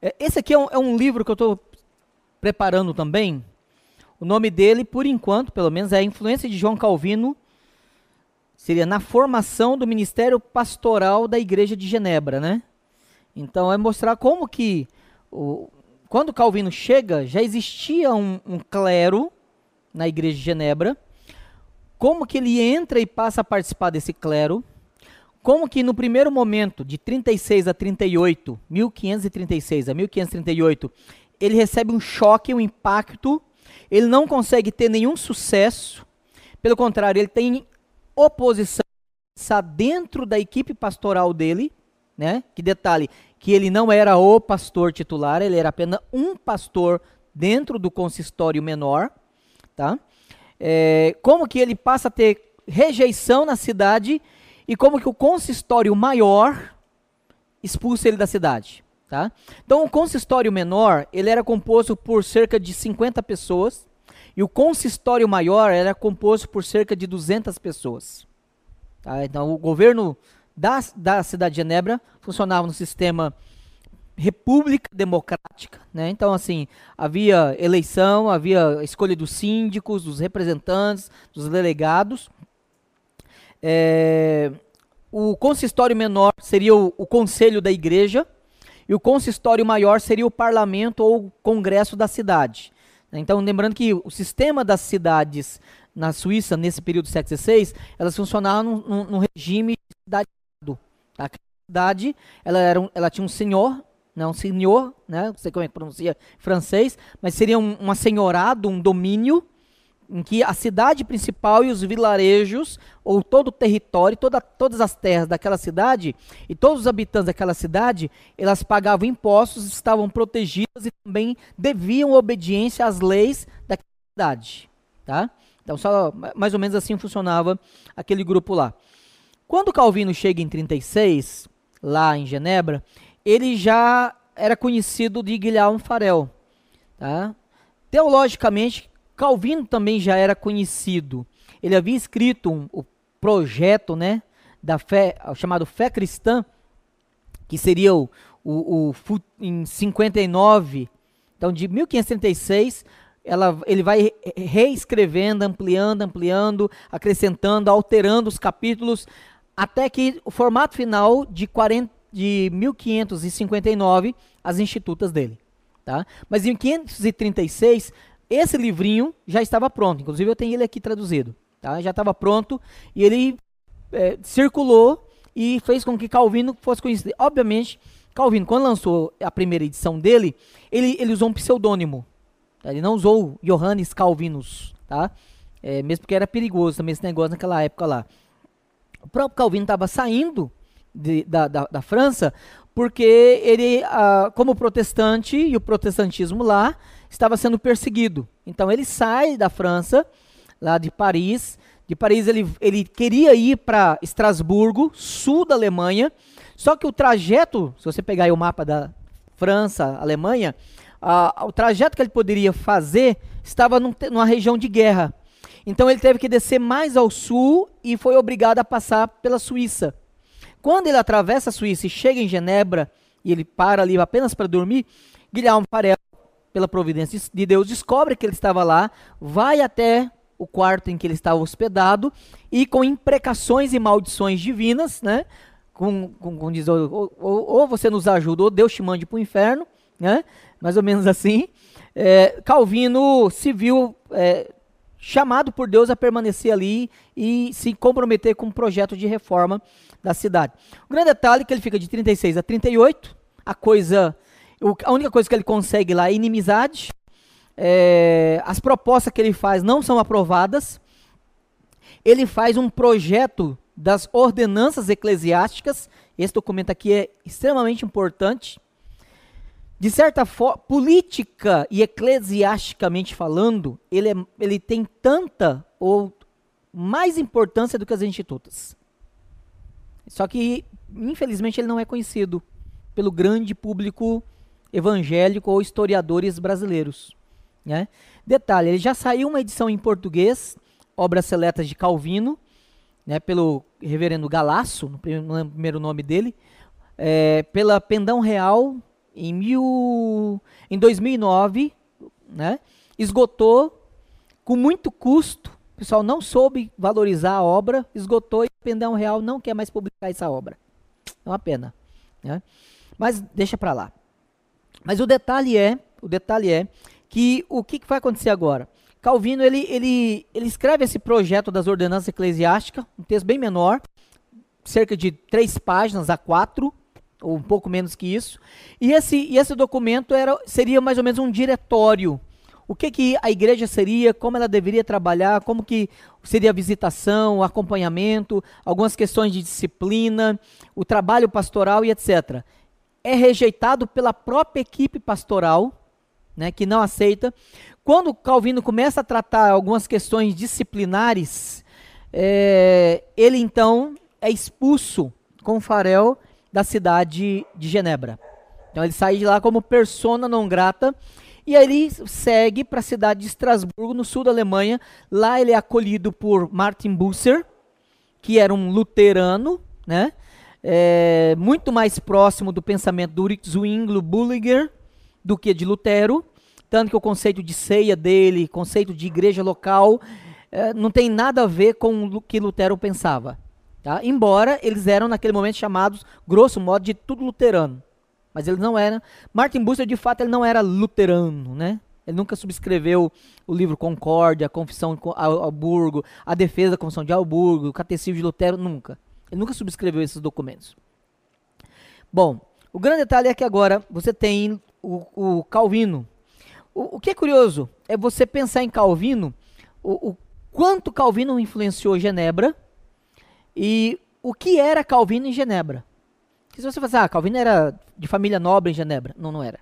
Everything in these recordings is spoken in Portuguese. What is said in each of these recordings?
É, esse aqui é um, é um livro que eu estou preparando também. O nome dele, por enquanto, pelo menos, é a influência de João Calvino. Seria na formação do ministério pastoral da Igreja de Genebra, né? Então é mostrar como que o, quando Calvino chega, já existia um, um clero na Igreja de Genebra. Como que ele entra e passa a participar desse clero? Como que no primeiro momento, de 36 a 38, 1536 a 1538, ele recebe um choque, um impacto, ele não consegue ter nenhum sucesso, pelo contrário, ele tem oposição dentro da equipe pastoral dele, né? Que detalhe, que ele não era o pastor titular, ele era apenas um pastor dentro do consistório menor, tá? É, como que ele passa a ter rejeição na cidade e como que o consistório maior expulsa ele da cidade, tá? Então o consistório menor, ele era composto por cerca de 50 pessoas e o consistório maior era composto por cerca de 200 pessoas. Tá? Então o governo da, da cidade de Genebra funcionava no sistema república democrática, né? Então assim havia eleição, havia escolha dos síndicos, dos representantes, dos delegados. É, o consistório menor seria o, o, conselho da igreja e o consistório maior seria o parlamento ou o congresso da cidade. Então lembrando que o sistema das cidades na Suíça nesse período do século XVI elas funcionavam num regime de cidade a cidade, ela, era um, ela tinha um senhor, né, um senhor, né, não sei como é que pronuncia francês, mas seria um, um assenhorado, um domínio, em que a cidade principal e os vilarejos, ou todo o território, toda, todas as terras daquela cidade, e todos os habitantes daquela cidade, elas pagavam impostos, estavam protegidas e também deviam obediência às leis daquela cidade. Tá? Então, só, mais ou menos assim funcionava aquele grupo lá. Quando Calvino chega em 36, lá em Genebra, ele já era conhecido de Guilherme Farel. Tá? Teologicamente, Calvino também já era conhecido. Ele havia escrito um, o projeto né, da fé, chamado Fé Cristã, que seria o, o, o em 59, então de 1536, ela, ele vai reescrevendo, ampliando, ampliando, acrescentando, alterando os capítulos, até que o formato final de, 40, de 1559, as institutas dele. Tá? Mas em 536, esse livrinho já estava pronto. Inclusive eu tenho ele aqui traduzido. Tá? Já estava pronto e ele é, circulou e fez com que Calvino fosse conhecido. Obviamente, Calvino, quando lançou a primeira edição dele, ele, ele usou um pseudônimo. Tá? Ele não usou Johannes Calvinus, tá? É, mesmo porque era perigoso também esse negócio naquela época lá. O próprio Calvino estava saindo de, da, da, da, França porque ele, ah, como protestante, e o protestantismo lá estava sendo perseguido. Então ele sai da França, lá de Paris. De Paris ele, ele queria ir para Estrasburgo, sul da Alemanha. Só que o trajeto, se você pegar o mapa da França, Alemanha, o trajeto que ele poderia fazer estava num, numa região de guerra. Então ele teve que descer mais ao sul e foi obrigado a passar pela Suíça. Quando ele atravessa a Suíça e chega em Genebra, e ele para ali apenas para dormir, Guilherme Farel, pela providência de Deus, descobre que ele estava lá, vai até o quarto em que ele estava hospedado e com imprecações e maldições divinas, né? Com, com, com diz, ou, ou, ou, você nos ajuda ou Deus te mande para o inferno, né? Mais ou menos assim. É, Calvino se viu é, chamado por Deus a permanecer ali e se comprometer com um projeto de reforma da cidade. O grande detalhe é que ele fica de 36 a 38, a coisa, a única coisa que ele consegue lá é inimizade, é, as propostas que ele faz não são aprovadas, ele faz um projeto das ordenanças eclesiásticas, esse documento aqui é extremamente importante, de certa forma, política e eclesiasticamente falando, ele, é, ele tem tanta ou mais importância do que as institutas. Só que, infelizmente, ele não é conhecido pelo grande público evangélico ou historiadores brasileiros. Né? Detalhe, ele já saiu uma edição em português, Obras Seletas de Calvino, né, pelo reverendo Galasso, no primeiro nome dele, é, pela Pendão Real em, mil, em 2009, né, esgotou com muito custo. O pessoal não soube valorizar a obra, esgotou e Pendão Real não quer mais publicar essa obra. É uma pena. Né? Mas deixa para lá. Mas o detalhe é, o detalhe é que o que, que vai acontecer agora? Calvino ele, ele, ele escreve esse projeto das ordenanças eclesiásticas, um texto bem menor, cerca de três páginas a quatro, ou um pouco menos que isso. E esse, e esse documento era, seria mais ou menos um diretório. O que, que a igreja seria, como ela deveria trabalhar, como que seria a visitação, o acompanhamento, algumas questões de disciplina, o trabalho pastoral e etc. É rejeitado pela própria equipe pastoral, né, que não aceita. Quando Calvino começa a tratar algumas questões disciplinares, é, ele então é expulso com farel da cidade de Genebra. Então ele sai de lá como persona não grata e aí ele segue para a cidade de Estrasburgo, no sul da Alemanha. Lá ele é acolhido por Martin Busser, que era um luterano, né? É, muito mais próximo do pensamento do Ulrich Zwingli Bullinger do que de Lutero. Tanto que o conceito de ceia dele, conceito de igreja local, é, não tem nada a ver com o que Lutero pensava. Tá? Embora eles eram naquele momento chamados, grosso modo, de tudo luterano. Mas eles não eram. Martin Bucer, de fato, ele não era luterano, né? Ele nunca subscreveu o livro Concórdia, a Confissão de Alburgo, a Defesa da Confissão de Alburgo, o Catecismo de Lutero, nunca. Ele nunca subscreveu esses documentos. Bom, o grande detalhe é que agora você tem o, o Calvino. O, o, que é curioso é você pensar em Calvino, o, o quanto Calvino influenciou Genebra, e o que era Calvino em Genebra? se você falar, ah, Calvino era de família nobre em Genebra. Não, não era.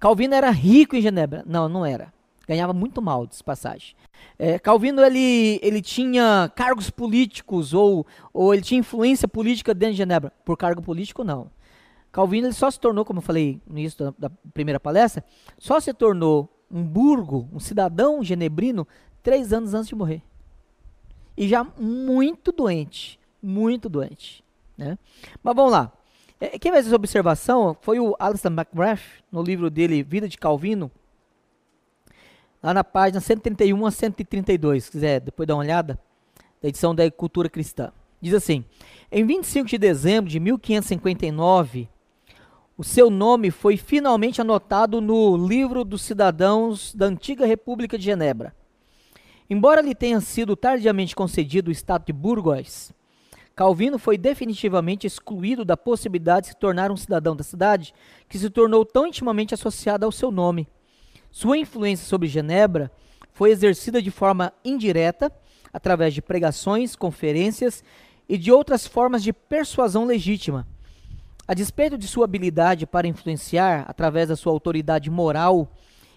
Calvino era rico em Genebra. Não, não era. Ganhava muito mal, de passagem. É, Calvino, ele, ele tinha cargos políticos ou, ou ele tinha influência política dentro de Genebra. Por cargo político, não. Calvino ele só se tornou, como eu falei no início da, da primeira palestra, só se tornou um burgo, um cidadão genebrino, três anos antes de morrer e já muito doente, muito doente. Né? Mas vamos lá. É, quem fez essa observação foi o Alistair McGrath, no livro dele Vida de Calvino, lá na página 131 a 132, se quiser depois dar uma olhada, da edição da Cultura Cristã. Diz assim: Em 25 de dezembro de 1559, o seu nome foi finalmente anotado no livro dos cidadãos da antiga República de Genebra. Embora lhe tenha sido tardiamente concedido o estado de burgos, Calvino foi definitivamente excluído da possibilidade de se tornar um cidadão da cidade, que se tornou tão intimamente associada ao seu nome. Sua influência sobre Genebra foi exercida de forma indireta, através de pregações, conferências e de outras formas de persuasão legítima. A despeito de sua habilidade para influenciar através da sua autoridade moral,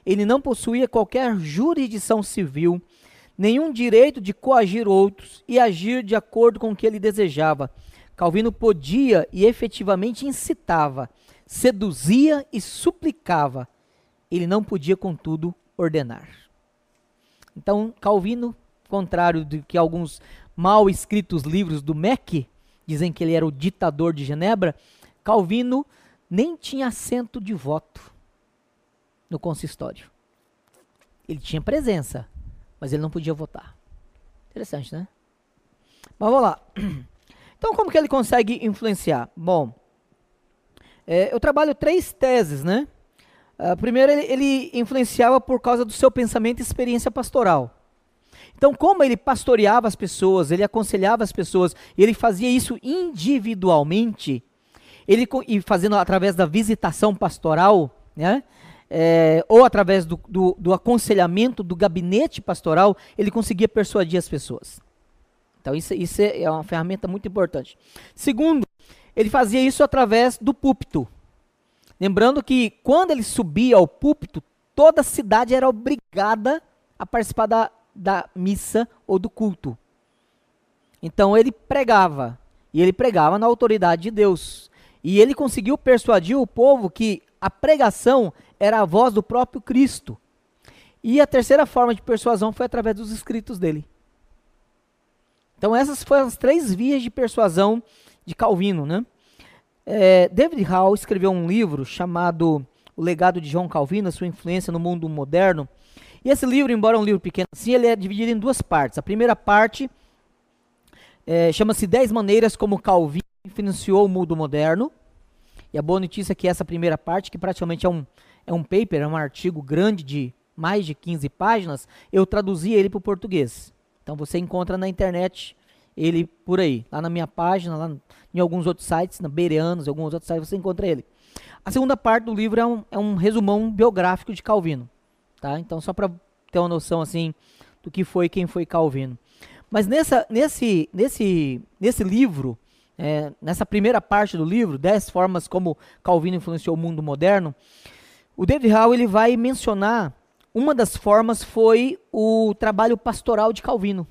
ele não possuía qualquer jurisdição civil nenhum direito de coagir outros e agir de acordo com o que ele desejava. Calvino podia e efetivamente incitava, seduzia e suplicava. Ele não podia, contudo, ordenar. Então, Calvino, contrário do que alguns mal escritos livros do MEC dizem que ele era o ditador de Genebra, Calvino nem tinha assento de voto no consistório. Ele tinha presença, mas ele não podia votar. Interessante, né? Mas vamos lá. Então, como que ele consegue influenciar? Bom, é, eu trabalho três teses, né? Uh, primeiro, ele, ele influenciava por causa do seu pensamento e experiência pastoral. Então, como ele pastoreava as pessoas, ele aconselhava as pessoas, ele fazia isso individualmente, ele e fazendo através da visitação pastoral, né? é, ou através do, do, do, aconselhamento do gabinete pastoral, ele conseguia persuadir as pessoas. Então, isso, isso é uma ferramenta muito importante. Segundo, ele fazia isso através do púlpito. Lembrando que quando ele subia ao púlpito, toda a cidade era obrigada a participar da, da missa ou do culto. Então ele pregava, e ele pregava na autoridade de Deus. E ele conseguiu persuadir o povo que a pregação era a voz do próprio Cristo. E a terceira forma de persuasão foi através dos escritos dele. Então essas foram as três vias de persuasão de Calvino, né? É, David Hall escreveu um livro chamado O Legado de João Calvino, Sua Influência no Mundo Moderno. E esse livro, embora um livro pequeno assim, ele é dividido em duas partes. A primeira parte é, chama-se 10 maneiras como Calvino influenciou o mundo moderno. E a boa notícia é que essa primeira parte, que praticamente é um, é um paper, é um artigo grande de mais de 15 páginas, eu traduzi ele para o português. Então você encontra na internet ele por aí, lá na minha página, lá em alguns outros sites, na Bereanos, alguns outros sites você encontra ele. A segunda parte do livro é um, é um resumão biográfico de Calvino, tá? Então só para ter uma noção assim do que foi quem foi Calvino. Mas nessa, nesse, nesse, nesse livro, é, nessa primeira parte do livro, 10 formas como Calvino influenciou o mundo moderno, o David Hall ele vai mencionar uma das formas foi o trabalho pastoral de Calvino.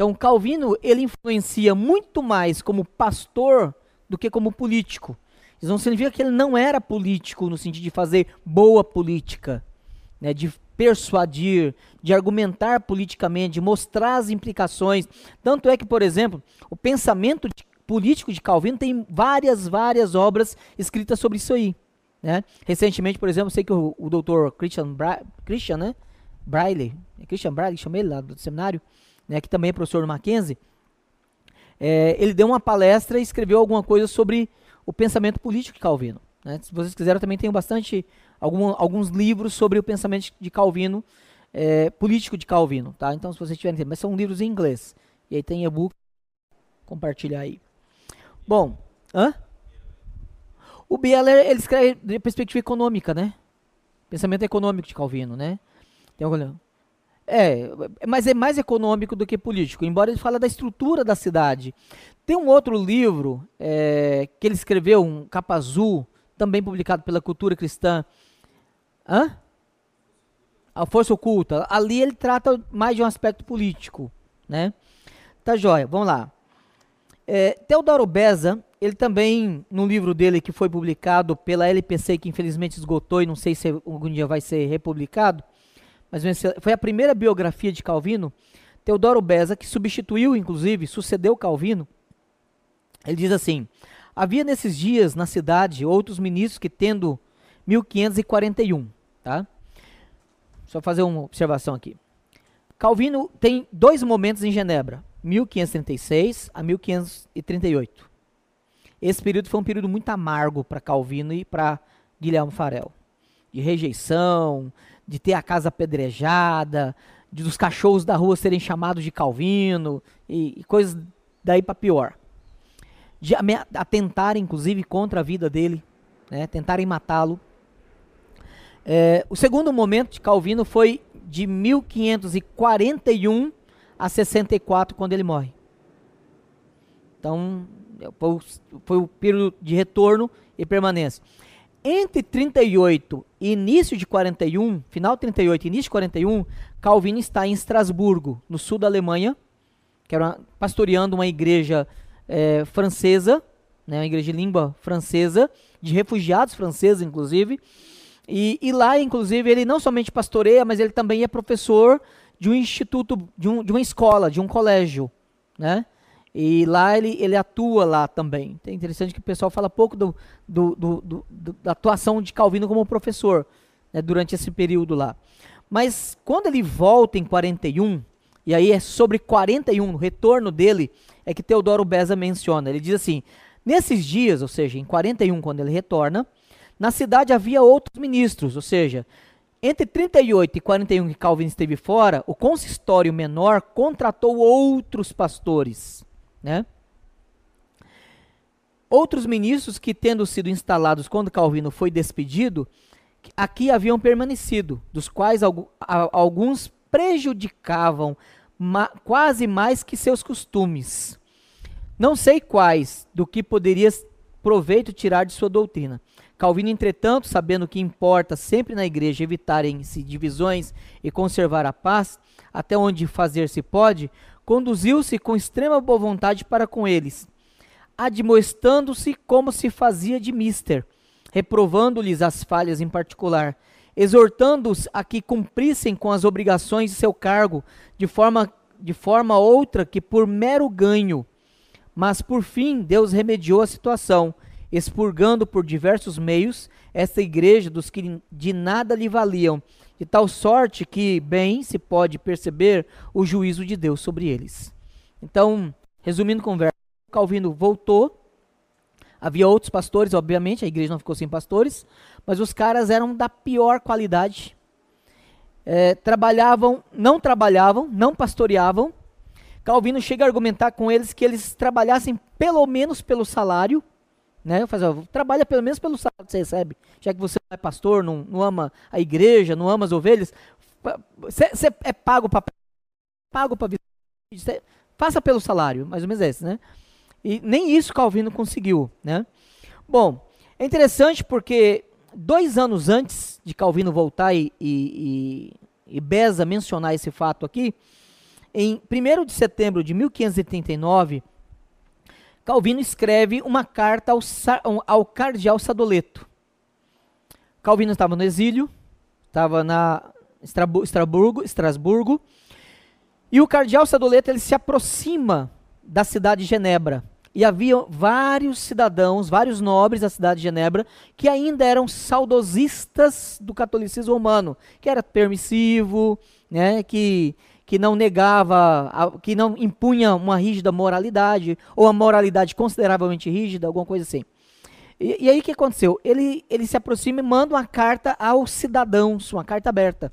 Então, Calvino ele influencia muito mais como pastor do que como político. Isso não significa que ele não era político no sentido de fazer boa política, né, de persuadir, de argumentar politicamente, de mostrar as implicações. Tanto é que, por exemplo, o pensamento de, político de Calvino tem várias, várias obras escritas sobre isso aí. Né? Recentemente, por exemplo, sei que o, o doutor Christian, Bra Christian né? Braille, é Christian Braille, chamei ele lá do seminário, né, que também é professor do Mackenzie, é, ele deu uma palestra e escreveu alguma coisa sobre o pensamento político de Calvino. Né? Se vocês quiserem, eu também tenho bastante, algum, alguns livros sobre o pensamento de Calvino, é, político de Calvino. Tá? Então, se vocês tiverem tempo, mas são livros em inglês. E aí tem e-book, compartilhar aí. Bom, hã? O Bieler, ele escreve de perspectiva econômica, né? Pensamento econômico de Calvino, né? Tem algum... É, mas é mais econômico do que político, embora ele fale da estrutura da cidade. Tem um outro livro é, que ele escreveu, um capa azul, também publicado pela Cultura Cristã. Hã? A Força Oculta. Ali ele trata mais de um aspecto político, né? Tá joia, vamos lá. É, Teodoro Beza, ele também, no livro dele que foi publicado pela LPC, que infelizmente esgotou e não sei se algum dia vai ser republicado, mas foi a primeira biografia de Calvino, Teodoro Beza, que substituiu, inclusive, sucedeu Calvino, ele diz assim: Havia nesses dias na cidade outros ministros que, tendo 1541, tá? Só fazer uma observação aqui. Calvino tem dois momentos em Genebra, 1536 a 1538. Esse período foi um período muito amargo para Calvino e para Guilherme Farel. De rejeição, de ter a casa apedrejada, de dos cachorros da rua serem chamados de Calvino e, e coisas daí para pior. De atentar, inclusive, contra a vida dele, né, tentarem matá-lo. É, o segundo momento de Calvino foi de 1541 a 64, quando ele morre. Então, o, foi o período de retorno e permanência. Entre 38 e início de 41, final de 38 e início de 41, Calvino está em Estrasburgo, no sul da Alemanha, que era uma, pastoreando uma igreja é, francesa, né, uma igreja de língua francesa, de refugiados franceses, inclusive. E, e, lá, inclusive, ele não somente pastoreia, mas ele também é professor de um instituto, de, um, de uma escola, de um colégio, né? E lá ele, ele atua lá também. É interessante que o pessoal fala pouco do, do, do, do da atuação de Calvino como professor né, durante esse período lá. Mas quando ele volta em 41, e aí é sobre 41, o retorno dele, é que Teodoro Beza menciona. Ele diz assim: nesses dias, ou seja, em 41, quando ele retorna, na cidade havia outros ministros, ou seja, entre 38 e 41 que Calvino esteve fora, o consistório menor contratou outros pastores né? Outros ministros que, tendo sido instalados quando Calvino foi despedido, aqui haviam permanecido, dos quais alguns prejudicavam quase mais que seus costumes. Não sei quais, do que poderia proveito tirar de sua doutrina. Calvino, entretanto, sabendo que importa sempre na igreja evitarem-se divisões e conservar a paz, até onde fazer se pode, conduziu-se com extrema boa vontade para com eles, admoestando-se como se fazia de mister, reprovando-lhes as falhas em particular, exortando-os a que cumprissem com as obrigações de seu cargo de forma, de forma outra que por mero ganho, Mas por fim, Deus remediou a situação, expurgando por diversos meios esta igreja dos que de nada lhe valiam, de tal sorte que bem se pode perceber o juízo de Deus sobre eles. Então, resumindo a conversa, Calvino voltou. Havia outros pastores, obviamente, a igreja não ficou sem pastores, mas os caras eram da pior qualidade. É, trabalhavam, não trabalhavam, não pastoreavam. Calvino chega a argumentar com eles que eles trabalhassem pelo menos pelo salário, né? Faz, ó, trabalha pelo menos pelo salário que você recebe, já que você não é pastor, não, não ama a igreja, não ama as ovelhas, você é pago para pago para faça pelo salário, mais ou menos esse, né? E nem isso Calvino conseguiu, né? Bom, é interessante porque dois anos antes de Calvino voltar e, e, e, Beza mencionar esse fato aqui, em 1 de setembro de 1539, Calvino escreve uma carta ao, ao cardeal Sadoleto. Calvino estava no exílio, estava na Estrasburgo, Estrasburgo, e o cardeal Sadoleto ele se aproxima da cidade de Genebra. E havia vários cidadãos, vários nobres da cidade de Genebra, que ainda eram saudosistas do catolicismo romano, que era permissivo, né, que, que não negava, que não impunha uma rígida moralidade, ou a moralidade consideravelmente rígida, alguma coisa assim. E, e aí o que aconteceu? Ele, ele se aproxima e manda uma carta aos cidadãos, uma carta aberta,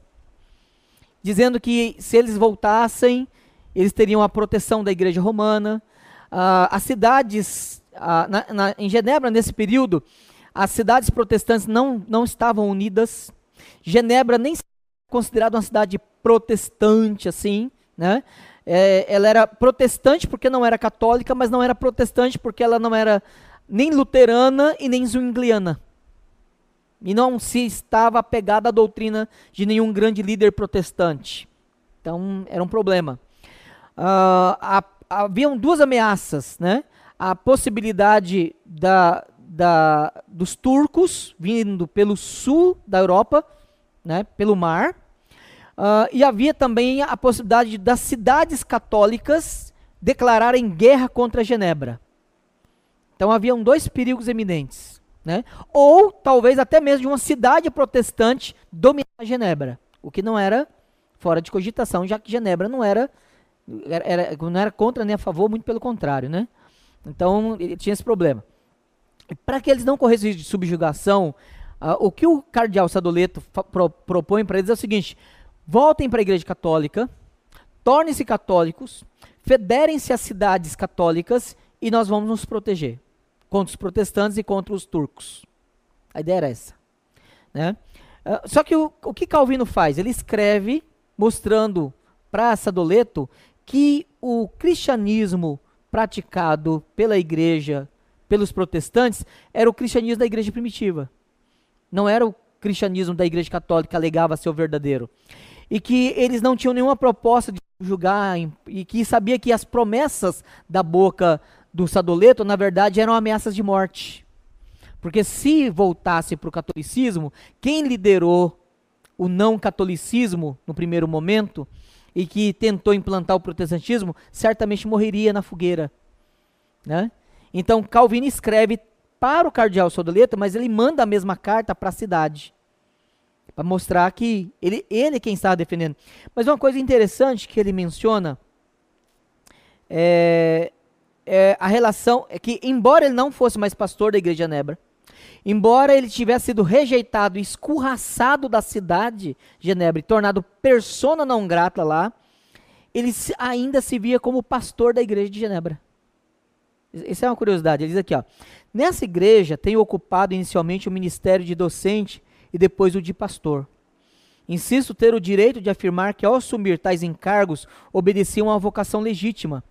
dizendo que se eles voltassem, eles teriam a proteção da igreja romana, ah, as cidades, ah, na, na, em Genebra, nesse período, as cidades protestantes não, não estavam unidas. Genebra nem considerada uma cidade protestante, assim, né? É, ela era protestante porque não era católica, mas não era protestante porque ela não era nem luterana e nem zwingliana. E não se estava apegada à doutrina de nenhum grande líder protestante. Então, era um problema. Uh, a haviam duas ameaças, né? A possibilidade da, da, dos turcos vindo pelo sul da Europa, né, pelo mar, uh, e havia também a possibilidade das cidades católicas declararem guerra contra Genebra. Então haviam dois perigos eminentes, né? Ou talvez até mesmo de uma cidade protestante dominar Genebra, o que não era fora de cogitação, já que Genebra não era era, não era contra nem a favor, muito pelo contrário, né? Então, tinha esse problema. Para que eles não corressem de subjugação, uh, o que o cardeal Sadoleto pro, propõe para eles é o seguinte: voltem para a igreja católica, tornem-se católicos, federem-se às cidades católicas e nós vamos nos proteger contra os protestantes e contra os turcos. A ideia era essa. Né? Uh, só que o, o que Calvino faz? Ele escreve mostrando para Sadoleto que o cristianismo praticado pela igreja, pelos protestantes, era o cristianismo da igreja primitiva. Não era o cristianismo da igreja católica alegava ser o verdadeiro. E que eles não tinham nenhuma proposta de julgar, e que sabia que as promessas da boca do Sadoleto, na verdade, eram ameaças de morte. Porque se voltasse para o catolicismo, quem liderou o não catolicismo no primeiro momento e que tentou implantar o protestantismo, certamente morreria na fogueira. Né? Então Calvino escreve para o cardeal Sodoleta, mas ele manda a mesma carta para a cidade. Para mostrar que ele, ele quem está defendendo. Mas uma coisa interessante que ele menciona é, é a relação é que, embora ele não fosse mais pastor da igreja Genebra, Embora ele tivesse sido rejeitado, escorraçado da cidade de Genebra e tornado persona não grata lá, ele ainda se via como pastor da igreja de Genebra. Isso é uma curiosidade. Ele diz aqui, ó, nessa igreja tenho ocupado inicialmente o ministério de docente e depois o de pastor. Insisto ter o direito de afirmar que ao assumir tais encargos obedeciam a uma vocação legítima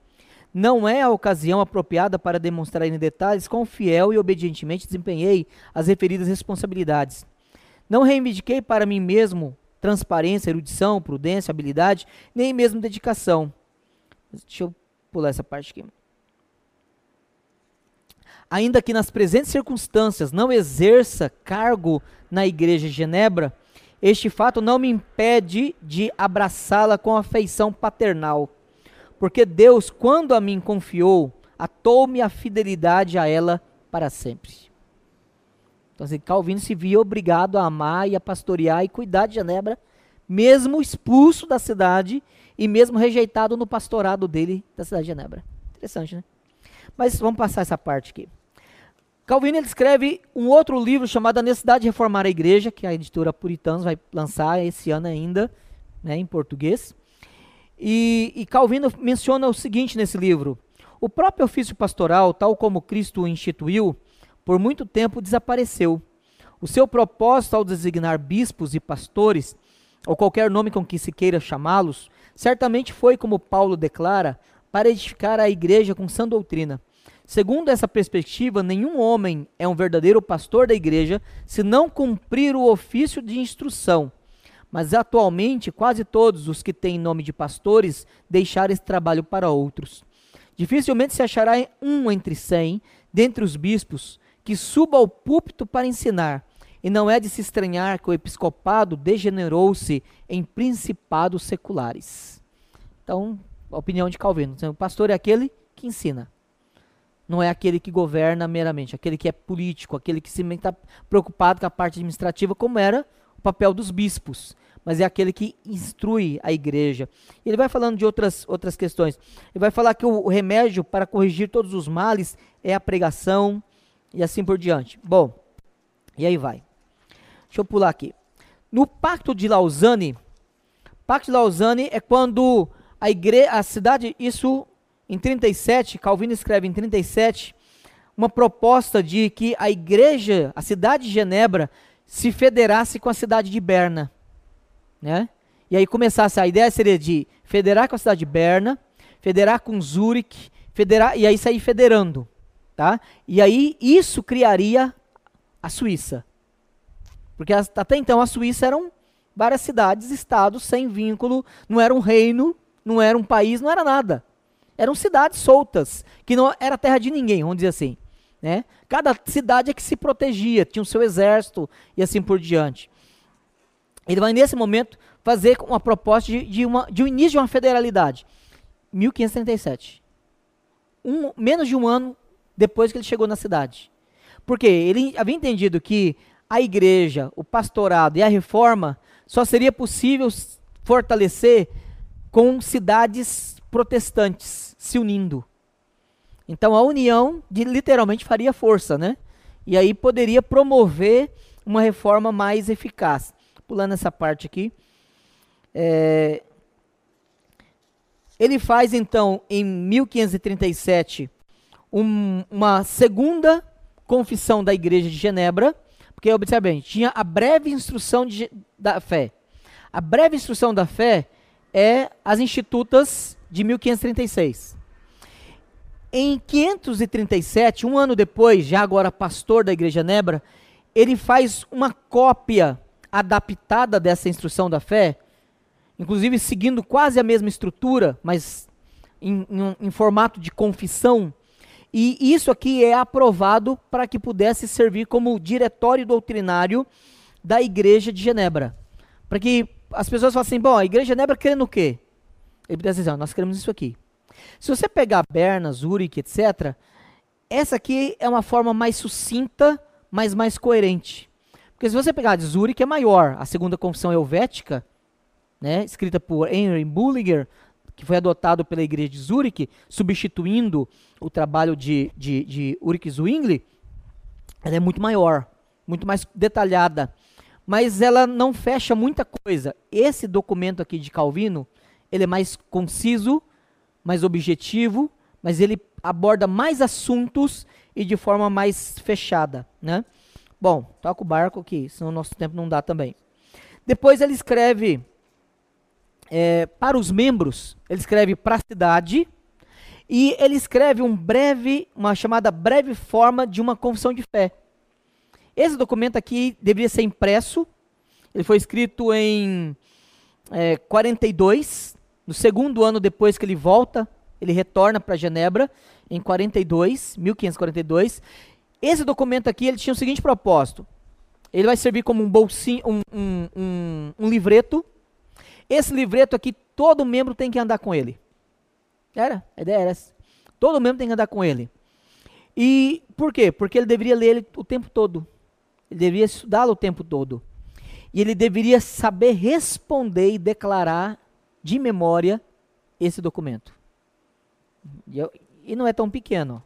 não é a ocasião apropriada para demonstrar em detalhes quão fiel e obedientemente desempenhei as referidas responsabilidades. Não reivindiquei para mim mesmo transparência, erudição, prudência, habilidade, nem mesmo dedicação. Deixa eu pular essa parte aqui. Ainda que nas presentes circunstâncias não exerça cargo na igreja de Genebra, este fato não me impede de abraçá-la com afeição paternal porque Deus, quando a mim confiou atou-me a fidelidade a ela para sempre. Então, assim, Calvino se via obrigado a amar e a pastorear e cuidar de Genebra, mesmo expulso da cidade e mesmo rejeitado no pastorado dele da cidade de Genebra. Interessante, né? Mas vamos passar essa parte aqui. Calvino escreve um outro livro chamado A Necessidade de Reformar a Igreja, que a editora Puritanos vai lançar esse ano ainda, né, em português. E, e Calvino menciona o seguinte nesse livro: o próprio ofício pastoral, tal como Cristo o instituiu, por muito tempo desapareceu. O seu propósito ao designar bispos e pastores, ou qualquer nome com que se queira chamá-los, certamente foi, como Paulo declara, para edificar a igreja com sã doutrina. Segundo essa perspectiva, nenhum homem é um verdadeiro pastor da igreja se não cumprir o ofício de instrução. Mas atualmente, quase todos os que têm nome de pastores deixaram esse trabalho para outros. Dificilmente se achará um entre cem, dentre os bispos, que suba ao púlpito para ensinar. E não é de se estranhar que o episcopado degenerou-se em principados seculares. Então, a opinião de Calvino. O pastor é aquele que ensina. Não é aquele que governa meramente, aquele que é político, aquele que se está preocupado com a parte administrativa, como era o papel dos bispos mas é aquele que instrui a igreja. Ele vai falando de outras, outras questões. Ele vai falar que o, remédio para corrigir todos os males é a pregação e assim por diante. Bom, e aí vai. Deixa eu pular aqui. No Pacto de Lausanne, Pacto de Lausanne é quando a a cidade, isso em 37, Calvino escreve em 37, uma proposta de que a igreja, a cidade de Genebra, se federasse com a cidade de Berna né? E aí começasse a ideia seria de federar com a cidade de Berna, federar com Zurich, federar e aí sair federando, tá? E aí isso criaria a Suíça. Porque até então a Suíça eram várias cidades, estados sem vínculo, não era um reino, não era um país, não era nada. Eram cidades soltas, que não era terra de ninguém, vamos dizer assim. Né? Cada cidade é que se protegia, tinha o seu exército e assim por diante. Ele vai, nesse momento, fazer uma proposta de, de, uma, de um início de uma federalidade. 1537. Um, menos de um ano depois que ele chegou na cidade. Porque ele havia entendido que a igreja, o pastorado e a reforma só seria possível fortalecer com cidades protestantes se unindo. Então a união de, literalmente faria força, né? E aí poderia promover uma reforma mais eficaz pulando essa parte aqui. É, ele faz então em 1537 um, uma segunda confissão da igreja de Genebra, porque observe bem, tinha a breve instrução de, da fé. A breve instrução da fé é as institutas de 1536. Em 537, um ano depois, já agora pastor da igreja de Genebra, ele faz uma cópia adaptada dessa instrução da fé, inclusive seguindo quase a mesma estrutura, mas em, em, em formato de confissão. E isso aqui é aprovado para que pudesse servir como diretório doutrinário da Igreja de Genebra. Para que as pessoas fossem, bom, a Igreja de Genebra crê no quê? Ele pudesse dizer, nós queremos isso aqui. Se você pegar Berna, Zurich, etc., essa aqui é uma forma mais sucinta, mas mais coerente. Porque se você pegar a de Zurich, é maior. A segunda confissão helvética, né, escrita por Henry Bullinger, que foi adotado pela igreja de Zurich, substituindo o trabalho de, de, de Ulrich Zwingli, ela é muito maior, muito mais detalhada. Mas ela não fecha muita coisa. Esse documento aqui de Calvino, ele é mais conciso, mais objetivo, mas ele aborda mais assuntos e de forma mais fechada, né? Bom, toca o barco aqui, senão nosso tempo não dá também. Depois ele escreve é, para os membros, ele escreve para a cidade, e ele escreve um breve, uma chamada breve forma de uma confissão de fé. Esse documento aqui deveria ser impresso, ele foi escrito em é, 42, no segundo ano depois que ele volta, ele retorna para Genebra, em 42, 1542, esse documento aqui ele tinha o seguinte propósito. Ele vai servir como um bolsinho, um, um, um, um livreto. Esse livreto aqui, todo membro tem que andar com ele. Era, a ideia era essa. Todo membro tem que andar com ele. E por quê? Porque ele deveria ler ele o tempo todo. Ele deveria estudá-lo o tempo todo. E ele deveria saber responder e declarar de memória esse documento. E, eu, e não é tão pequeno.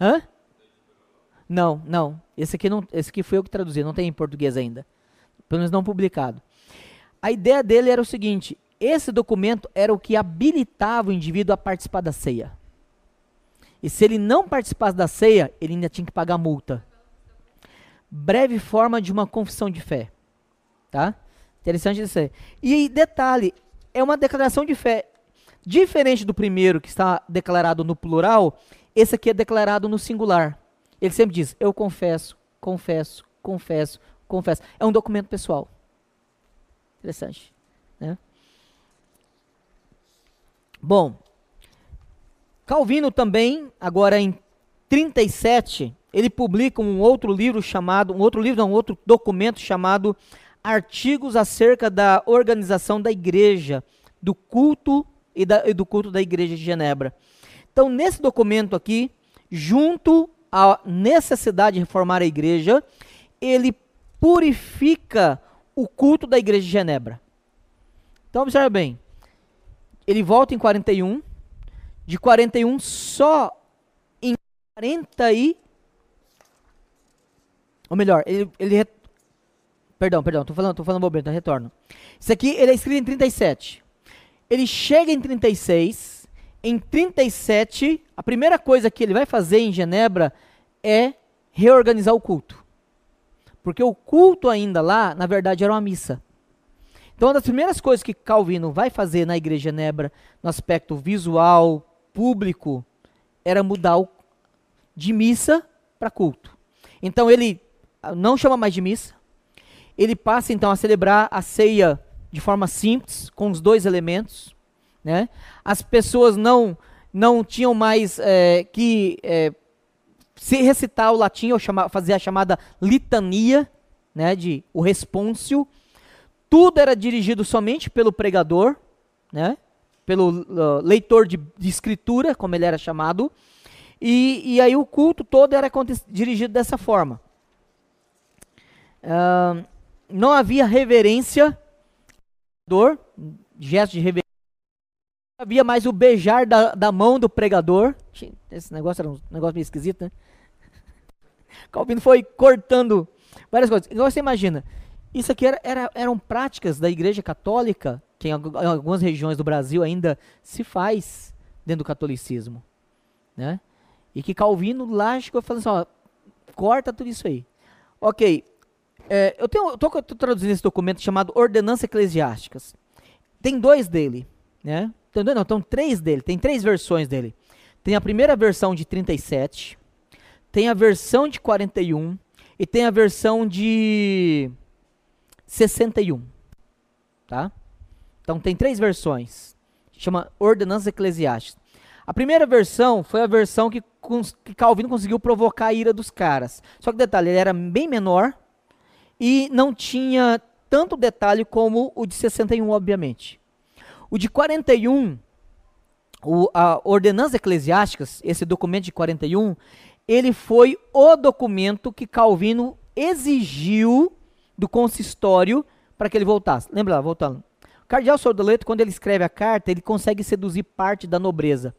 Hã? Não, não. Esse aqui, não, esse aqui foi eu que traduzi, não tem em português ainda. Pelo menos não publicado. A ideia dele era o seguinte: esse documento era o que habilitava o indivíduo a participar da ceia. E se ele não participasse da ceia, ele ainda tinha que pagar multa. Breve forma de uma confissão de fé. Tá? Interessante isso aí. E detalhe, é uma declaração de fé. Diferente do primeiro, que está declarado no plural, esse aqui é declarado no singular. Ele sempre diz: Eu confesso, confesso, confesso, confesso. É um documento pessoal. Interessante. Né? Bom, Calvino também, agora em 37, ele publica um outro livro chamado, um outro livro, não, um outro documento chamado Artigos acerca da organização da igreja, do culto e, da, e do culto da igreja de Genebra. Então, nesse documento aqui, junto à necessidade de reformar a igreja, ele purifica o culto da igreja de Genebra. Então, observe bem. Ele volta em 41, de 41 só em 40 e ou melhor, ele, ele perdão, perdão, tô falando, tô falando bobeira, então retorno. Isso aqui ele é escrito em 37. Ele chega em 36 em 37, a primeira coisa que ele vai fazer em Genebra é reorganizar o culto. Porque o culto ainda lá, na verdade, era uma missa. Então, uma das primeiras coisas que Calvino vai fazer na igreja de Genebra, no aspecto visual, público, era mudar o, de missa para culto. Então, ele não chama mais de missa. Ele passa, então, a celebrar a ceia de forma simples, com os dois elementos. Né? As pessoas não, não tinham mais é, que é, se recitar o latim ou chama, fazer a chamada litania, né, de o respôncio. Tudo era dirigido somente pelo pregador, né, pelo uh, leitor de, de, escritura, como ele era chamado. E, e aí o culto todo era dirigido dessa forma. Uh, não havia reverência, dor, gesto de reverência havia mais o beijar da, da mão do pregador. Esse negócio era um negócio meio esquisito, né? Calvino foi cortando várias coisas. Então você imagina, isso aqui era, era, eram práticas da igreja católica, que em, algumas regiões do Brasil ainda se faz dentro do catolicismo. Né? E que Calvino lá chegou falando assim, ó, corta tudo isso aí. Ok, é, eu estou traduzindo esse documento chamado Ordenanças Eclesiásticas. Tem dois dele, né? Entendeu? Não, então três dele, tem três versões dele. Tem a primeira versão de 37, tem a versão de 41 e tem a versão de 61. Tá? Então tem três versões. Chama Ordenanças Eclesiásticas. A primeira versão foi a versão que, que Calvino conseguiu provocar a ira dos caras. Só que detalhe, ele era bem menor e não tinha tanto detalhe como o de 61, obviamente. O de 41, o, a Ordenanças Eclesiásticas, esse documento de 41, ele foi o documento que Calvino exigiu do consistório para que ele voltasse. Lembra lá, voltando. O cardeal Sordoleto, quando ele escreve a carta, ele consegue seduzir parte da nobreza.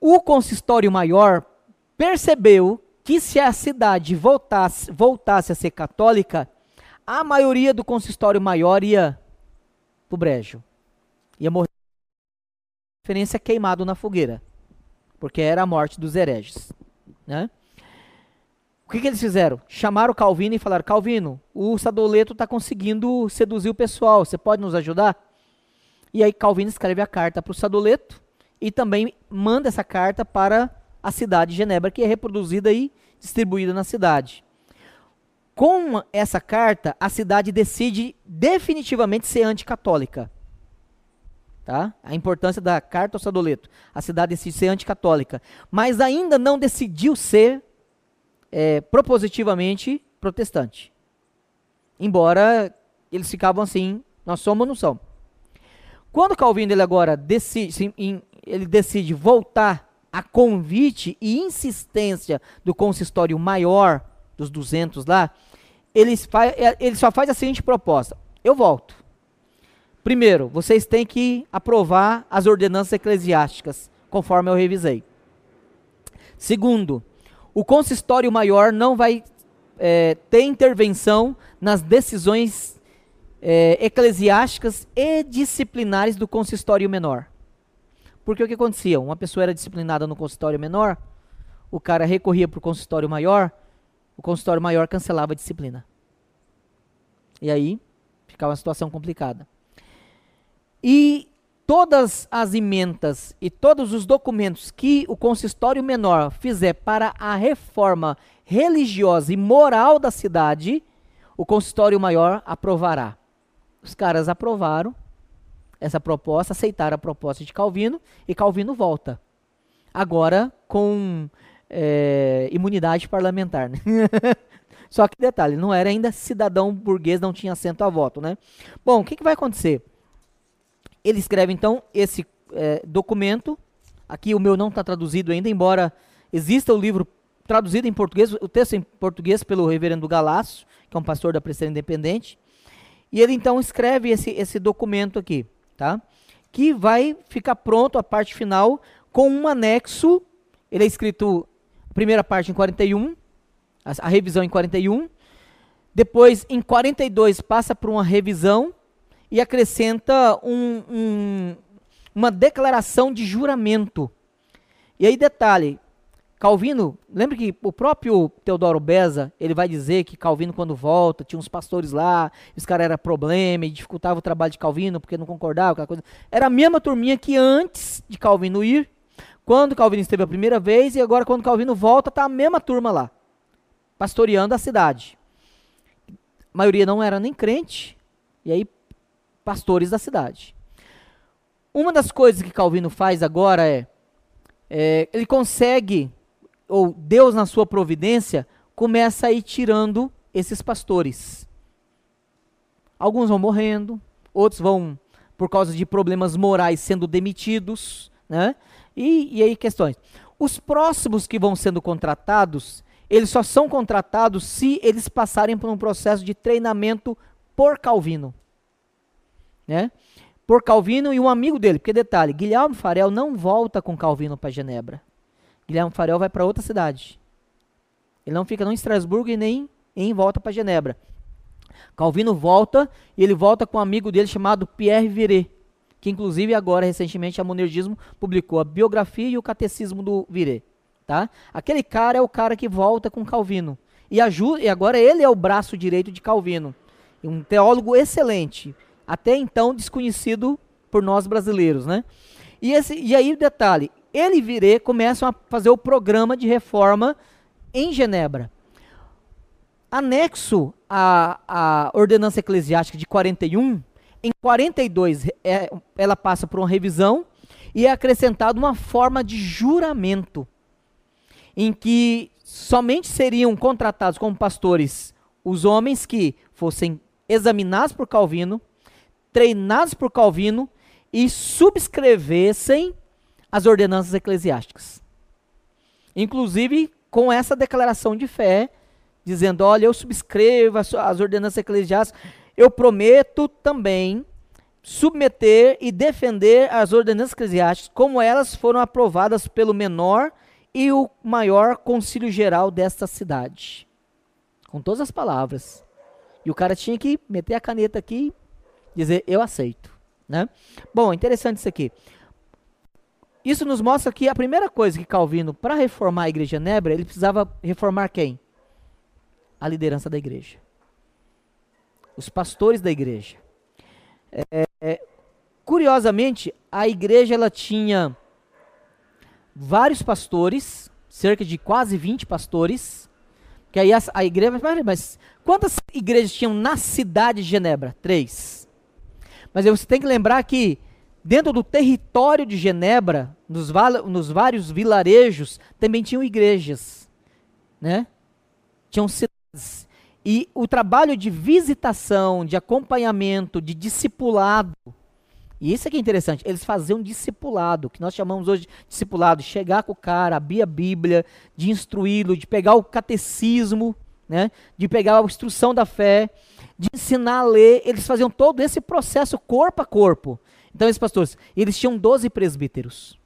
O consistório maior percebeu que se a cidade voltasse, voltasse a ser católica, a maioria do consistório maior ia pro brejo. Ia morrer. A referência queimado na fogueira. Porque era a morte dos hereges. Né? O que, que eles fizeram? Chamaram Calvino e falaram: Calvino, o Sadoleto está conseguindo seduzir o pessoal, você pode nos ajudar? E aí Calvino escreve a carta para o Sadoleto e também manda essa carta para a cidade de Genebra, que é reproduzida e distribuída na cidade. Com essa carta, a cidade decide definitivamente ser anticatólica. Tá? A importância da carta ao Sadoleto. A cidade decide ser anticatólica. Mas ainda não decidiu ser é, propositivamente protestante. Embora eles ficavam assim, nós somos ou não somos. Quando Calvino ele agora decide, ele decide voltar a convite e insistência do consistório maior dos 200 lá, ele, faz, é, ele só faz a seguinte proposta: eu volto. Primeiro, vocês têm que aprovar as ordenanças eclesiásticas, conforme eu revisei. Segundo, o consistório maior não vai é, ter intervenção nas decisões é, eclesiásticas e disciplinares do consistório menor. Porque o que acontecia? Uma pessoa era disciplinada no consistório menor, o cara recorria para o consistório maior, o consistório maior cancelava a disciplina. E aí ficava uma situação complicada. E todas as emendas e todos os documentos que o consistório menor fizer para a reforma religiosa e moral da cidade, o consistório maior aprovará. Os caras aprovaram essa proposta, aceitaram a proposta de Calvino e Calvino volta. Agora com é, imunidade parlamentar. Né? Só que detalhe, não era ainda cidadão burguês, não tinha assento a voto, né? Bom, o que, que vai acontecer? Ele escreve então esse é, documento. Aqui o meu não está traduzido ainda, embora exista o livro traduzido em português, o texto em português pelo reverendo Galácio, que é um pastor da Presidência Independente. E ele então escreve esse, esse documento aqui, tá? Que vai ficar pronto a parte final com um anexo. Ele é escrito, primeira parte em 41, a, a revisão em 41. Depois, em 42, passa por uma revisão e acrescenta um, um, uma declaração de juramento. E aí, detalhe: Calvino, lembra que o próprio Teodoro Beza, ele vai dizer que Calvino, quando volta, tinha uns pastores lá, os caras era problema e dificultava o trabalho de Calvino porque não concordava, aquela coisa. Era a mesma turminha que antes de Calvino ir, quando Calvino esteve a primeira vez, e agora quando Calvino volta, tá a mesma turma lá, pastoreando a cidade. A maioria não era nem crente, e aí pastores da cidade. Uma das coisas que Calvino faz agora é, é ele consegue, ou Deus na sua providência, começa a ir tirando esses pastores. Alguns vão morrendo, outros vão, por causa de problemas morais, sendo demitidos, né? E, e aí questões. Os próximos que vão sendo contratados, eles só são contratados se eles passarem por um processo de treinamento por Calvino né? Por Calvino e um amigo dele, porque detalhe, Guilherme Farel não volta com Calvino para Genebra. Guilherme Farel vai para outra cidade. Ele não fica nem em Estrasburgo e nem em volta para Genebra. Calvino volta e ele volta com um amigo dele chamado Pierre Viret, que inclusive agora recentemente a Monergismo publicou a biografia e o catecismo do Viret, tá? Aquele cara é o cara que volta com Calvino e ajuda e agora ele é o braço direito de Calvino, um teólogo excelente até então desconhecido por nós brasileiros, né? E, esse, e aí o detalhe, ele e Virê começam a fazer o programa de reforma em Genebra. Anexo à, à ordenança eclesiástica de 41, em 42 é, ela passa por uma revisão e é acrescentada uma forma de juramento, em que somente seriam contratados como pastores os homens que fossem examinados por Calvino, treinados por Calvino e subscrevessem as ordenanças eclesiásticas. Inclusive com essa declaração de fé, dizendo: Olha, eu subscrevo as, as ordenanças eclesiásticas, eu prometo também submeter e defender as ordenanças eclesiásticas como elas foram aprovadas pelo menor e o maior concílio geral desta cidade. Com todas as palavras. E o cara tinha que meter a caneta aqui dizer eu aceito, né? Bom, interessante isso aqui. Isso nos mostra que a primeira coisa que Calvino, para reformar a igreja Nebra, ele precisava reformar quem? A liderança da igreja. Os pastores da igreja. É, é, curiosamente, a igreja ela tinha vários pastores, cerca de quase 20 pastores, que aí a, a igreja, mas quantas igrejas tinham na cidade de Genebra? Três. Mas você tem que lembrar que dentro do território de Genebra, nos, nos vários vilarejos, também tinham igrejas, né? Tinham cidades. E o trabalho de visitação, de acompanhamento, de discipulado E isso aqui é interessante. Eles faziam discipulado, que nós chamamos hoje de discipulado, chegar com o cara, abrir a Bíblia, de instruí-lo, de pegar o catecismo, né? De pegar a instrução da fé, de ensinar a ler. Eles faziam todo esse processo corpo a corpo. Então, esses pastores, eles tinham 12 presbíteros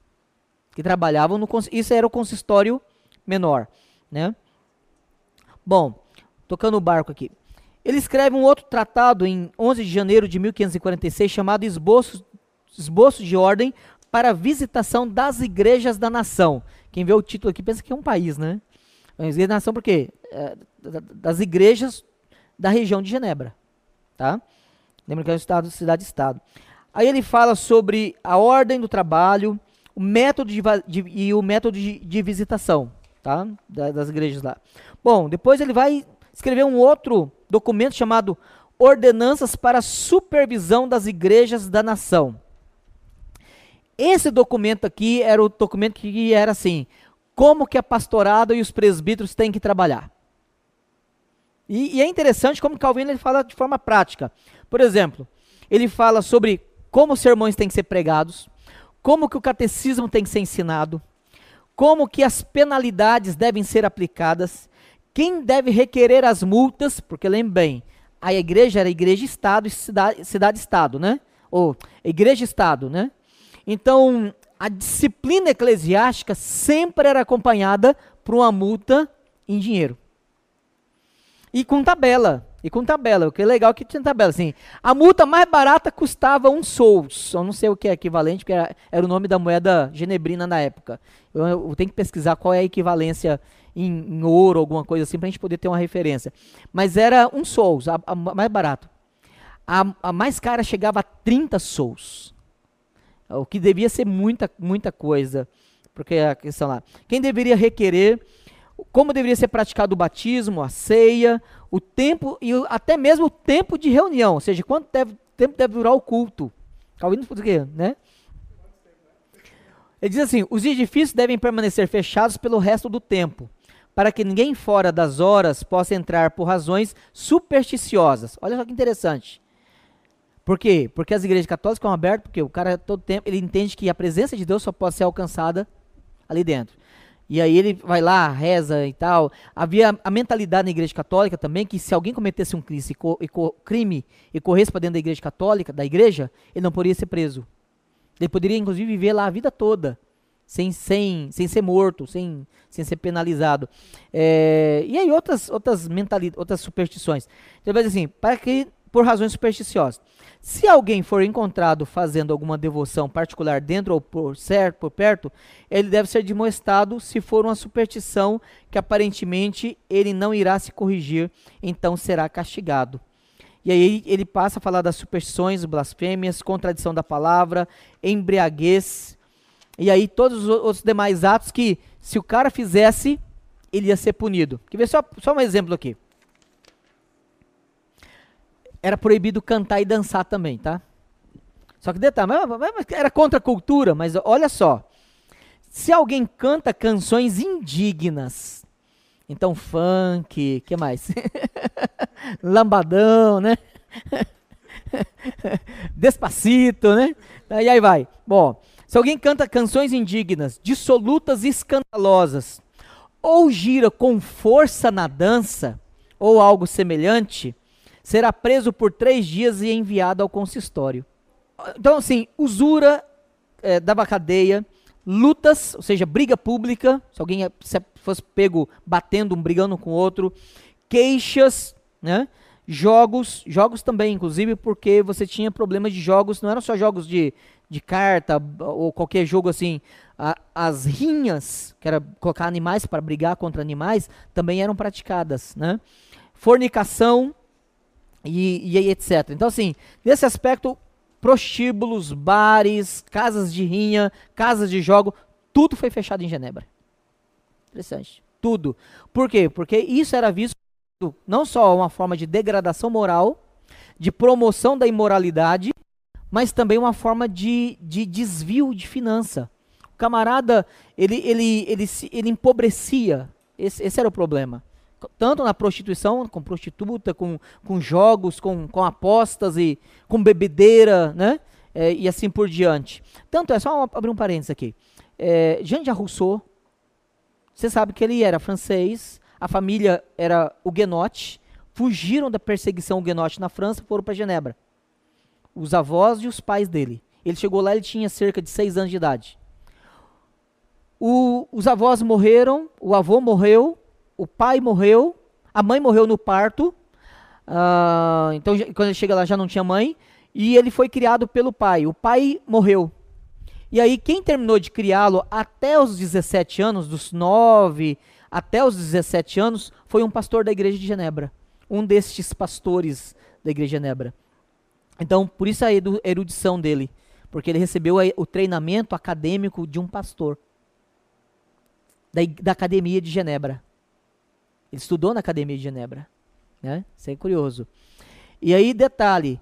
que trabalhavam no isso era o consistório menor, né? Bom, tocando o barco aqui. Ele escreve um outro tratado em 11 de janeiro de 1546 chamado Esboço, Esboço de Ordem para a Visitação das Igrejas da Nação. Quem vê o título aqui pensa que é um país, né? Mas da nação por quê? É, das igrejas da região de Genebra, tá? Lembra que é um estado, cidade-estado. Aí ele fala sobre a ordem do trabalho, o método de, de, e o método de, de visitação, tá? Da, das igrejas lá. Bom, depois ele vai escrever um outro documento chamado Ordenanças para a Supervisão das Igrejas da Nação. Esse documento aqui era o documento que era assim: como que a pastorada e os presbíteros têm que trabalhar. E, e é interessante como Calvino ele fala de forma prática. Por exemplo, ele fala sobre como os sermões têm que ser pregados, como que o catecismo tem que ser ensinado, como que as penalidades devem ser aplicadas, quem deve requerer as multas, porque lembre bem, a igreja era igreja-estado e cidade-estado, né? Ou igreja-estado, né? Então, a disciplina eclesiástica sempre era acompanhada por uma multa em dinheiro. E com tabela. E com tabela. O que é legal é que tinha tabela. Assim, a multa mais barata custava um sous. Eu não sei o que é equivalente, porque era, era o nome da moeda genebrina na época. Eu, eu, tenho que pesquisar qual é a equivalência em, em ouro, alguma coisa assim, para a gente poder ter uma referência. Mas era um sous, a, a mais barato. A, a, mais cara chegava a 30 sous. O que devia ser muita, muita coisa. Porque a questão lá. Quem deveria requerer, como deveria ser praticado o batismo, a ceia, o tempo e até mesmo o tempo de reunião, ou seja, quanto deve, tempo deve durar o culto. Calvino por quê, né? Ele diz assim: os edifícios devem permanecer fechados pelo resto do tempo, para que ninguém fora das horas possa entrar por razões supersticiosas. Olha só que interessante. Por quê? Porque as igrejas católicas ficam abertas, porque o cara todo tempo ele entende que a presença de Deus só pode ser alcançada ali dentro. E aí ele vai lá, reza e tal. Havia a mentalidade na igreja católica também que se alguém cometesse um crime e, crime e corresse para dentro da igreja católica, da igreja, ele não poderia ser preso. Ele poderia inclusive viver lá a vida toda sem, sem, sem ser morto, sem, sem ser penalizado. É, e aí outras, outras, mentalidades, outras superstições. Então assim, para que, por razões supersticiosas. Se alguém for encontrado fazendo alguma devoção particular dentro ou por certo, por perto, ele deve ser demonstrado se for uma superstição que aparentemente ele não irá se corrigir, então será castigado. E aí ele passa a falar das superstições, blasfêmias, contradição da palavra, embriaguez, e aí todos os demais atos que, se o cara fizesse, ele ia ser punido. Quer ver só, só um exemplo aqui. Era proibido cantar e dançar também, tá? Só que detalhe, era contra a cultura, mas olha só. Se alguém canta canções indignas, então funk, que mais? Lambadão, né? Despacito, né? E aí vai. Bom, se alguém canta canções indignas, dissolutas e escandalosas, ou gira com força na dança, ou algo semelhante, será preso por três dias e enviado ao consistório. Então, assim, usura é, dava cadeia, lutas, ou seja, briga pública, se alguém se fosse pego batendo, um brigando com o outro, queixas, né? Jogos, jogos também, inclusive, porque você tinha problemas de jogos, não eram só jogos de, de carta ou qualquer jogo assim, a, as rinhas, que era colocar animais para brigar contra animais, também eram praticadas, né? Fornicação e, e etc. Então, assim, nesse aspecto, prostíbulos, bares, casas de rinha, casas de jogo, tudo foi fechado em Genebra. Interessante. Tudo. Por quê? Porque isso era visto não só uma forma de degradação moral, de promoção da imoralidade, mas também uma forma de, de desvio de finança. O camarada, ele, ele, ele, ele empobrecia, esse, esse era o problema. Tanto na prostituição, com prostituta, com, com jogos, com, com apostas e com bebedeira, né? é, e assim por diante. Tanto é, só abrir um parênteses aqui. É, Jean de Rousseau, você sabe que ele era francês, a família era huguenote, fugiram da perseguição huguenote na França e foram para Genebra. Os avós e os pais dele. Ele chegou lá, ele tinha cerca de seis anos de idade. O, os avós morreram, o avô morreu, o pai morreu, a mãe morreu no parto. Uh, então, quando ele chega lá, já não tinha mãe. E ele foi criado pelo pai. O pai morreu. E aí, quem terminou de criá-lo até os 17 anos, dos 9 até os 17 anos, foi um pastor da igreja de Genebra. Um destes pastores da igreja de Genebra. Então, por isso a erudição dele. Porque ele recebeu o treinamento acadêmico de um pastor. Da, da academia de Genebra. Ele estudou na academia de Genebra. Né? Isso é curioso. E aí, detalhe: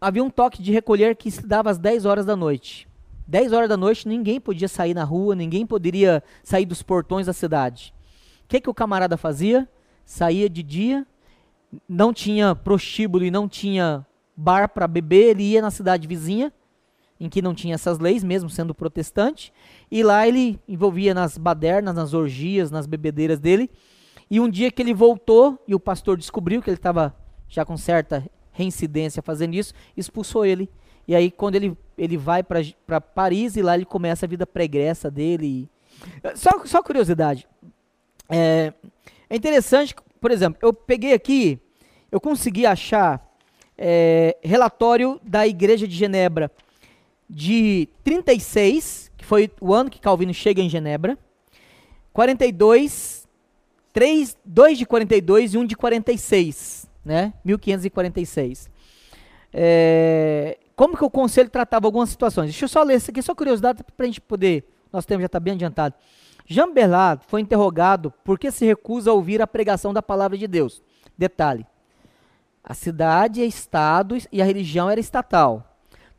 havia um toque de recolher que se dava às 10 horas da noite. 10 horas da noite ninguém podia sair na rua, ninguém poderia sair dos portões da cidade. O que, que o camarada fazia? Saía de dia, não tinha prostíbulo e não tinha bar para beber, ele ia na cidade vizinha, em que não tinha essas leis, mesmo sendo protestante, e lá ele envolvia nas badernas, nas orgias, nas bebedeiras dele. E um dia que ele voltou e o pastor descobriu que ele estava já com certa reincidência fazendo isso, expulsou ele. E aí, quando ele, ele vai para Paris, e lá ele começa a vida pregressa dele. Só, só curiosidade. É, é interessante, por exemplo, eu peguei aqui, eu consegui achar é, relatório da Igreja de Genebra de 36, que foi o ano que Calvino chega em Genebra, 42, 3, 2 de 42 e 1 de 46 né? 1546. É, como que o conselho tratava algumas situações? Deixa eu só ler isso aqui, só curiosidade para a gente poder. Nosso tempo já está bem adiantado. Jean Bernard foi interrogado por que se recusa a ouvir a pregação da palavra de Deus. Detalhe: a cidade é estado e a religião era estatal.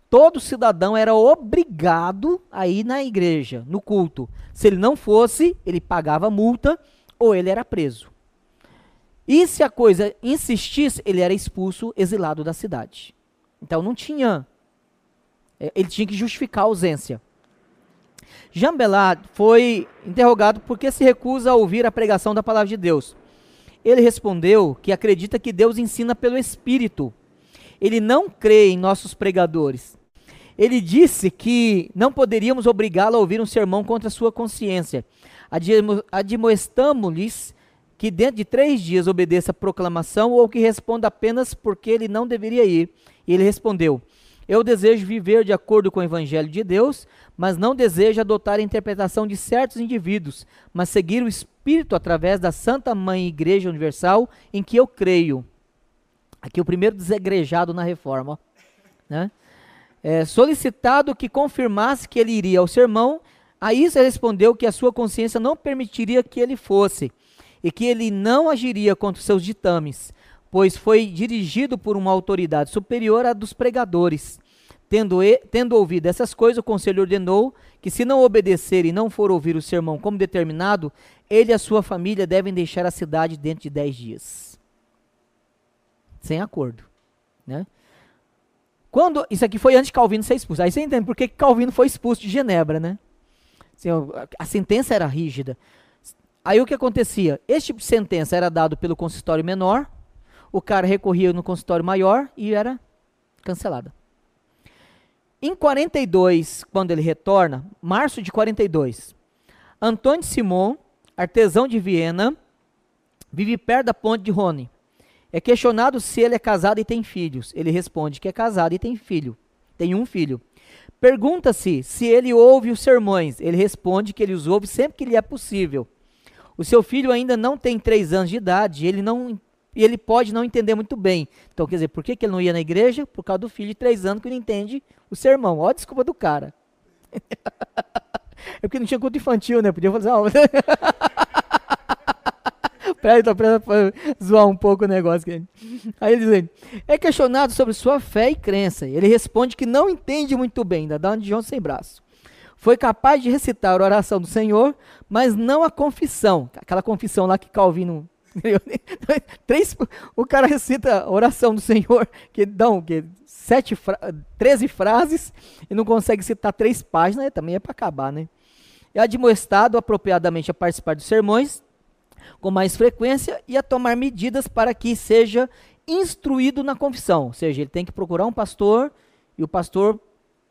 Todo cidadão era obrigado a ir na igreja, no culto. Se ele não fosse, ele pagava multa ou ele era preso. E se a coisa insistisse, ele era expulso, exilado da cidade. Então não tinha. É, ele tinha que justificar a ausência. Jean foi interrogado por que se recusa a ouvir a pregação da palavra de Deus. Ele respondeu que acredita que Deus ensina pelo Espírito. Ele não crê em nossos pregadores. Ele disse que não poderíamos obrigá-lo a ouvir um sermão contra sua consciência. Admoestamos-lhes que dentro de três dias obedeça a proclamação ou que responda apenas porque ele não deveria ir. E ele respondeu: Eu desejo viver de acordo com o Evangelho de Deus, mas não desejo adotar a interpretação de certos indivíduos, mas seguir o Espírito através da Santa Mãe Igreja Universal em que eu creio. Aqui o primeiro desegrejado na reforma. Né? É, solicitado que confirmasse que ele iria ao sermão, a isso ele respondeu que a sua consciência não permitiria que ele fosse e que ele não agiria contra os seus ditames, pois foi dirigido por uma autoridade superior à dos pregadores. Tendo, e, tendo ouvido essas coisas, o conselho ordenou que, se não obedecer e não for ouvir o sermão como determinado, ele e a sua família devem deixar a cidade dentro de dez dias. Sem acordo. Né? Quando, isso aqui foi antes de Calvino ser expulso. Aí você entende por que Calvino foi expulso de Genebra, né? Assim, a sentença era rígida. Aí o que acontecia? Este tipo de sentença era dado pelo consistório menor, o cara recorria no consistório maior e era cancelada. Em 42, quando ele retorna, março de 42, Antônio Simon, artesão de Viena, vive perto da ponte de Rhône. É questionado se ele é casado e tem filhos. Ele responde que é casado e tem filho. Tem um filho. Pergunta-se se ele ouve os sermões. Ele responde que ele os ouve sempre que lhe é possível. O seu filho ainda não tem três anos de idade, ele não e ele pode não entender muito bem. Então, quer dizer, por que, que ele não ia na igreja? Por causa do filho de três anos que não entende o sermão. Ó, a desculpa do cara. é porque não tinha culto infantil, né? Podia fazer aula. Peraí, então, pra, pra zoar um pouco o negócio. Aqui. Aí ele diz, é questionado sobre sua fé e crença. Ele responde que não entende muito bem, ainda dá um de João sem braço. Foi capaz de recitar a oração do Senhor, mas não a confissão, aquela confissão lá que Calvino três, o cara recita a oração do Senhor, que dão que, sete fra 13 frases e não consegue citar três páginas, também é para acabar, né? É admoestado apropriadamente a participar dos sermões com mais frequência e a tomar medidas para que seja instruído na confissão. Ou seja, ele tem que procurar um pastor e o pastor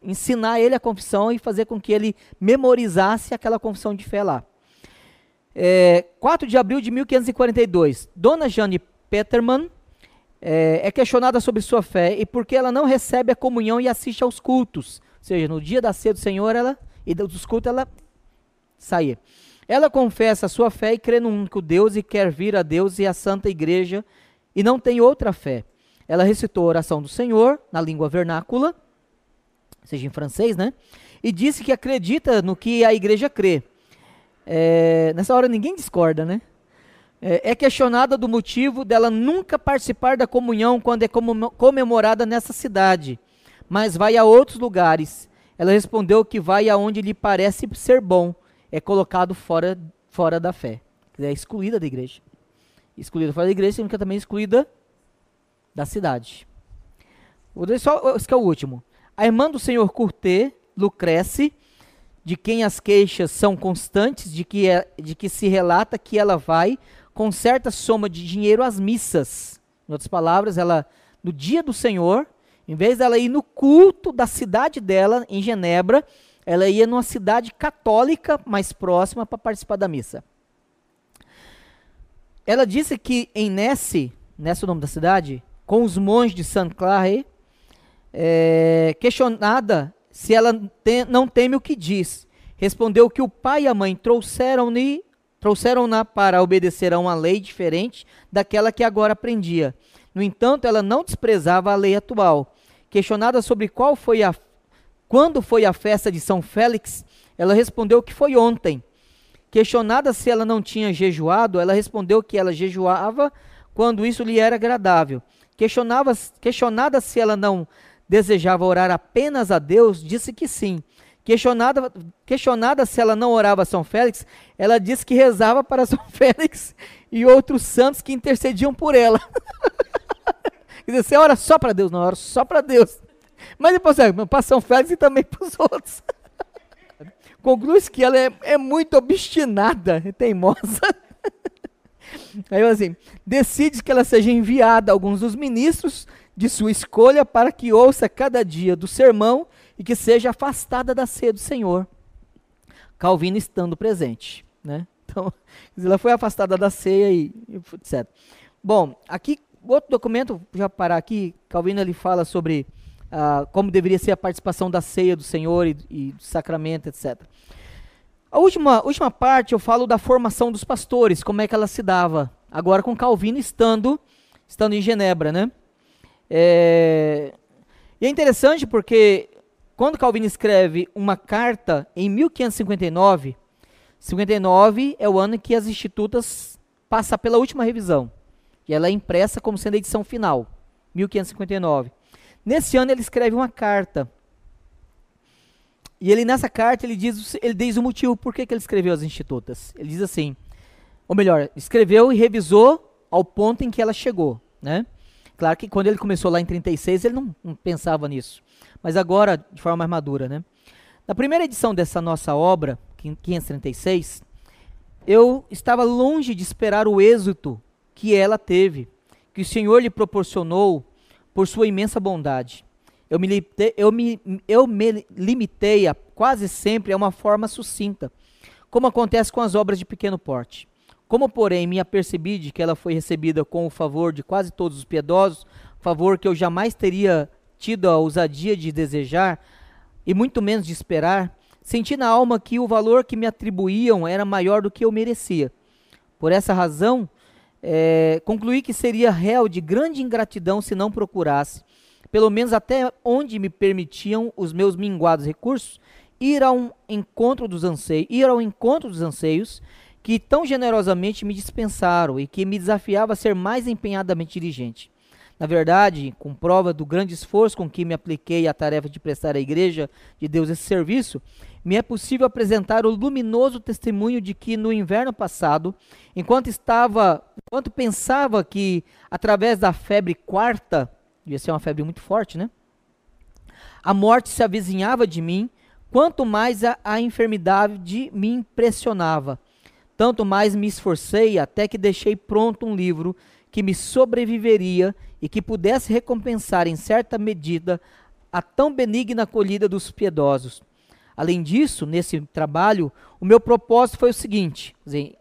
ensinar ele a confissão e fazer com que ele memorizasse aquela confissão de fé lá. É, 4 de abril de 1542, Dona Jane Peterman é, é, questionada sobre sua fé e porque ela não recebe a comunhão e assiste aos cultos. Ou seja, no dia da ceia do Senhor ela, e dos cultos ela saía. Ela confessa a sua fé e crê no único Deus e quer vir a Deus e a Santa Igreja e não tem outra fé. Ela recitou a oração do Senhor na língua vernácula, seja em francês, né? E disse que acredita no que a igreja crê. É, nessa hora ninguém discorda, né? É, é questionada do motivo dela nunca participar da comunhão quando é comemorada nessa cidade, mas vai a outros lugares. Ela respondeu que vai aonde lhe parece ser bom, é colocado fora, fora da fé, é excluída da igreja. Excluída fora da igreja significa também excluída da cidade. Vou dizer só, esse é o último. A irmã do senhor Curté, Lucrece, de quem as queixas são constantes, de que, é, de que se relata que ela vai com certa soma de dinheiro às missas. Em outras palavras, ela, no dia do Senhor, em vez dela ir no culto da cidade dela, em Genebra, ela ia numa cidade católica mais próxima para participar da missa. Ela disse que em Nesse, nesse é o nome da cidade, com os monges de Saint Clare, é, questionada se ela tem, não teme o que diz, respondeu que o pai e a mãe trouxeram-na trouxeram para obedecer a uma lei diferente daquela que agora aprendia. No entanto, ela não desprezava a lei atual. Questionada sobre qual foi a quando foi a festa de São Félix, ela respondeu que foi ontem. Questionada se ela não tinha jejuado, ela respondeu que ela jejuava quando isso lhe era agradável. Questionava, questionada se ela não desejava orar apenas a Deus, disse que sim. Questionada, questionada se ela não orava a São Félix, ela disse que rezava para São Félix e outros santos que intercediam por ela. Quer dizer, você ora só para Deus, não ora só para Deus. Mas depois é, para São Félix e também para os outros. Conclui-se que ela é, é muito obstinada, teimosa. Aí assim, decide que ela seja enviada a alguns dos ministros de sua escolha para que ouça cada dia do sermão e que seja afastada da ceia do Senhor. Calvino estando presente, né? Então, ela foi afastada da ceia e, etc. Bom, aqui outro documento, já parar aqui, Calvino ele fala sobre ah, como deveria ser a participação da ceia do Senhor e, e do sacramento, etc. A última, última parte eu falo da formação dos pastores, como é que ela se dava. Agora com Calvino estando, estando em Genebra, né? É, e é interessante porque quando Calvino escreve uma carta em 1559, 59 é o ano que as institutas passam pela última revisão. E ela é impressa como sendo a edição final, 1559. Nesse ano ele escreve uma carta. E ele nessa carta ele diz, ele diz o motivo por que, ele escreveu as institutas. Ele diz assim, ou melhor, escreveu e revisou ao ponto em que ela chegou, né? Claro que quando ele começou lá em 36 ele não, não pensava nisso, mas agora de forma mais madura, né? Na primeira edição dessa nossa obra, 536, eu estava longe de esperar o êxito que ela teve, que o Senhor lhe proporcionou por sua imensa bondade. Eu me, limitei, eu, me, eu me limitei a, quase sempre a uma forma sucinta, como acontece com as obras de pequeno porte. Como, porém, me apercebi de que ela foi recebida com o favor de quase todos os piedosos, favor que eu jamais teria tido a ousadia de desejar, e muito menos de esperar, senti na alma que o valor que me atribuíam era maior do que eu merecia. Por essa razão, é, concluí que seria réu de grande ingratidão se não procurasse, pelo menos até onde me permitiam os meus minguados recursos, ir ao encontro dos anseios, ir ao encontro dos anseios que tão generosamente me dispensaram e que me desafiava a ser mais empenhadamente dirigente. Na verdade, com prova do grande esforço com que me apliquei à tarefa de prestar à Igreja de Deus esse serviço, me é possível apresentar o luminoso testemunho de que no inverno passado, enquanto estava, enquanto pensava que através da febre quarta, devia ser uma febre muito forte, né? A morte se avizinhava de mim, quanto mais a, a enfermidade me impressionava. Tanto mais me esforcei até que deixei pronto um livro que me sobreviveria e que pudesse recompensar em certa medida a tão benigna acolhida dos piedosos. Além disso, nesse trabalho, o meu propósito foi o seguinte: dizer,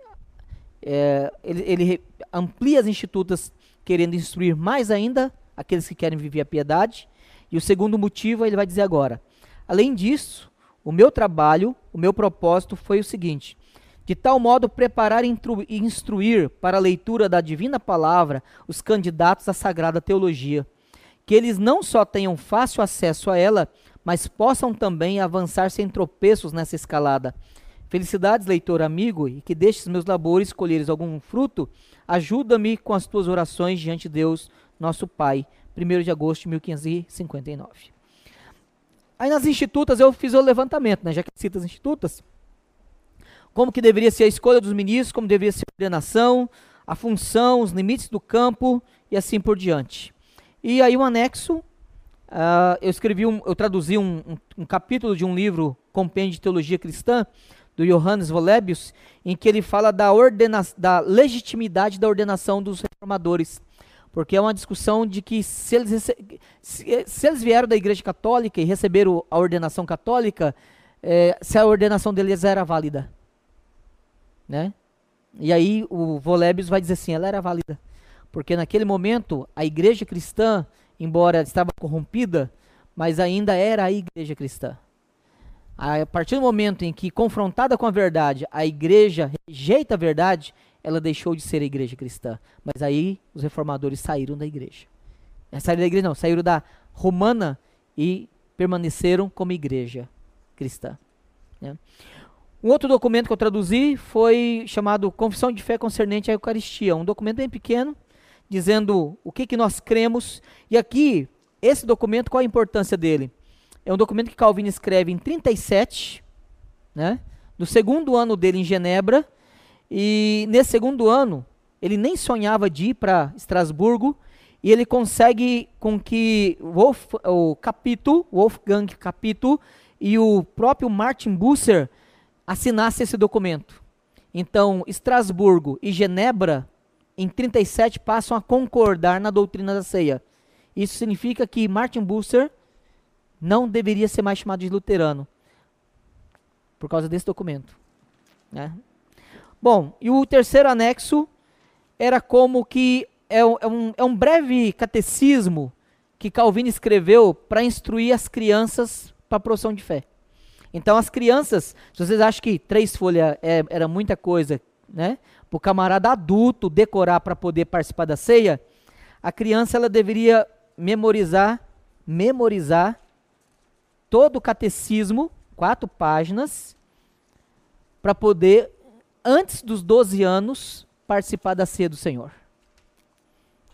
é, ele, ele amplia as institutas querendo instruir mais ainda aqueles que querem viver a piedade. E o segundo motivo ele vai dizer agora. Além disso, o meu trabalho, o meu propósito foi o seguinte: de tal modo preparar e instruir para a leitura da divina palavra os candidatos à sagrada teologia, que eles não só tenham fácil acesso a ela, mas possam também avançar sem tropeços nessa escalada. Felicidades, leitor amigo, e que destes meus labores colheres algum fruto, ajuda-me com as tuas orações diante de Deus, nosso Pai. 1 de agosto de 1559. Aí nas institutas eu fiz o levantamento, né, já que cita as institutas, como que deveria ser a escolha dos ministros, como deveria ser a ordenação, a função, os limites do campo e assim por diante. E aí um anexo, uh, eu escrevi, um, eu traduzi um, um, um, capítulo de um livro, Compêndio de Teologia Cristã, do Johannes Volebius, em que ele fala da, ordena da legitimidade da ordenação dos reformadores. Porque é uma discussão de que se eles, se, se eles vieram da igreja católica e receberam a ordenação católica, é, se a ordenação deles era válida né? E aí o Volebius vai dizer assim, ela era válida, porque naquele momento a igreja cristã, embora estava corrompida, mas ainda era a igreja cristã. A partir do momento em que confrontada com a verdade, a igreja rejeita a verdade, ela deixou de ser a igreja cristã. Mas aí os reformadores saíram da igreja. É, saíram da igreja não, saíram da romana e permaneceram como igreja cristã. Né? Um outro documento que eu traduzi foi chamado Confissão de Fé Concernente à Eucaristia, um documento bem pequeno, dizendo o que, que nós cremos. E aqui, esse documento, qual a importância dele? É um documento que Calvino escreve em 37, né, no segundo ano dele em Genebra, e nesse segundo ano, ele nem sonhava de ir para Estrasburgo, e ele consegue com que Wolf, o Capito, Wolfgang Capito e o próprio Martin Busser assinasse esse documento. Então, Estrasburgo e Genebra, em 37, passam a concordar na doutrina da ceia. Isso significa que Martin Bucer não deveria ser mais chamado de luterano, por causa desse documento. Né? Bom, e o terceiro anexo era como que é, é, um, é um breve catecismo que Calvino escreveu para instruir as crianças para a profissão de fé. Então as crianças, se vocês acham que três folhas é, era muita coisa, né? Para o camarada adulto decorar para poder participar da ceia, a criança ela deveria memorizar, memorizar todo o catecismo, quatro páginas, para poder, antes dos 12 anos, participar da ceia do Senhor.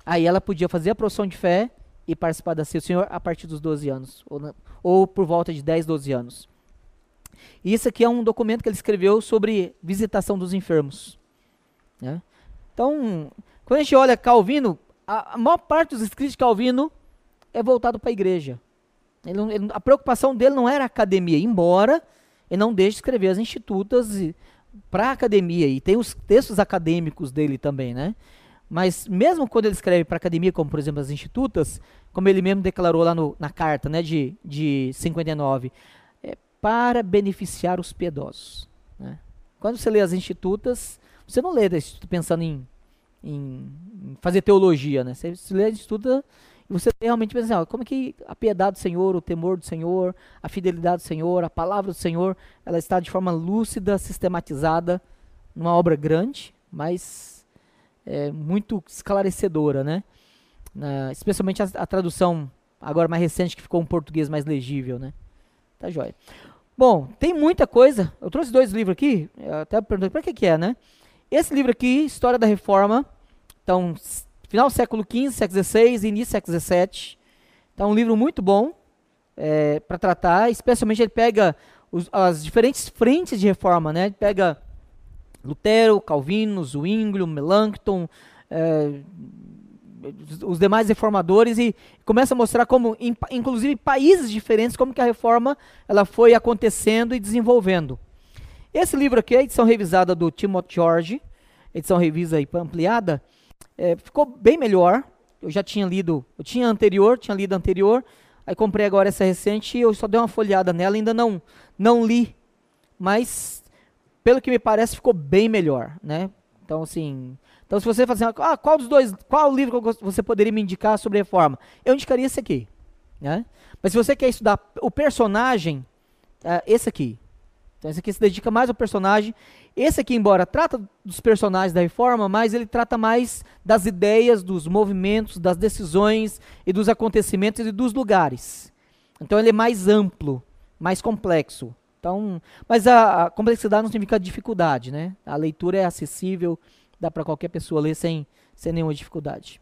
Aí ela podia fazer a profissão de fé e participar da ceia do Senhor a partir dos 12 anos, ou, ou por volta de 10, 12 anos. Isso aqui é um documento que ele escreveu sobre visitação dos enfermos. Né? Então, quando a gente olha Calvino, a, a maior parte dos escritos de Calvino é voltado para a igreja. Ele, ele, a preocupação dele não era a academia, embora ele não deixe de escrever as institutas para a academia. E tem os textos acadêmicos dele também, né? Mas mesmo quando ele escreve para a academia, como por exemplo as institutas, como ele mesmo declarou lá no, na carta né, de, de 59, para beneficiar os piedosos. Né? Quando você lê as institutas, você não lê pensando em, em, fazer teologia, né? Você, você lê a instituta e você realmente pensa assim, como é que a piedade do Senhor, o temor do Senhor, a fidelidade do Senhor, a palavra do Senhor, ela está de forma lúcida, sistematizada, numa obra grande, mas é, muito esclarecedora, né? Especialmente a, a tradução agora mais recente que ficou um português mais legível, né? Tá joia. Bom, tem muita coisa. Eu trouxe dois livros aqui, até perguntei para que que é, né? Esse livro aqui, História da Reforma, então, final do século XV, século XVI, início do século XVII. Então, um livro muito bom é, para tratar, especialmente ele pega os, as diferentes frentes de reforma, né? Pega Lutero, Calvino, Zwinglio, Melanchthon, é, os demais reformadores e começa a mostrar como, inclusive países diferentes, como que a reforma ela foi acontecendo e desenvolvendo. Esse livro aqui, a edição revisada do Timothy George, edição revisa e ampliada, é, ficou bem melhor. Eu já tinha lido, eu tinha anterior, tinha lido anterior, aí comprei agora essa recente e eu só dei uma folhada nela, ainda não, não li, mas pelo que me parece ficou bem melhor, né? Então assim, então, se você fazer, assim, ah, qual dos dois, qual livro você poderia me indicar sobre reforma? Eu indicaria esse aqui, né? Mas se você quer estudar o personagem, é, esse aqui. Então, esse aqui se dedica mais ao personagem. Esse aqui, embora trata dos personagens da reforma, mas ele trata mais das ideias, dos movimentos, das decisões e dos acontecimentos e dos lugares. Então, ele é mais amplo, mais complexo. Então, mas a, a complexidade não significa dificuldade, né? A leitura é acessível, dá para qualquer pessoa ler sem, sem nenhuma dificuldade.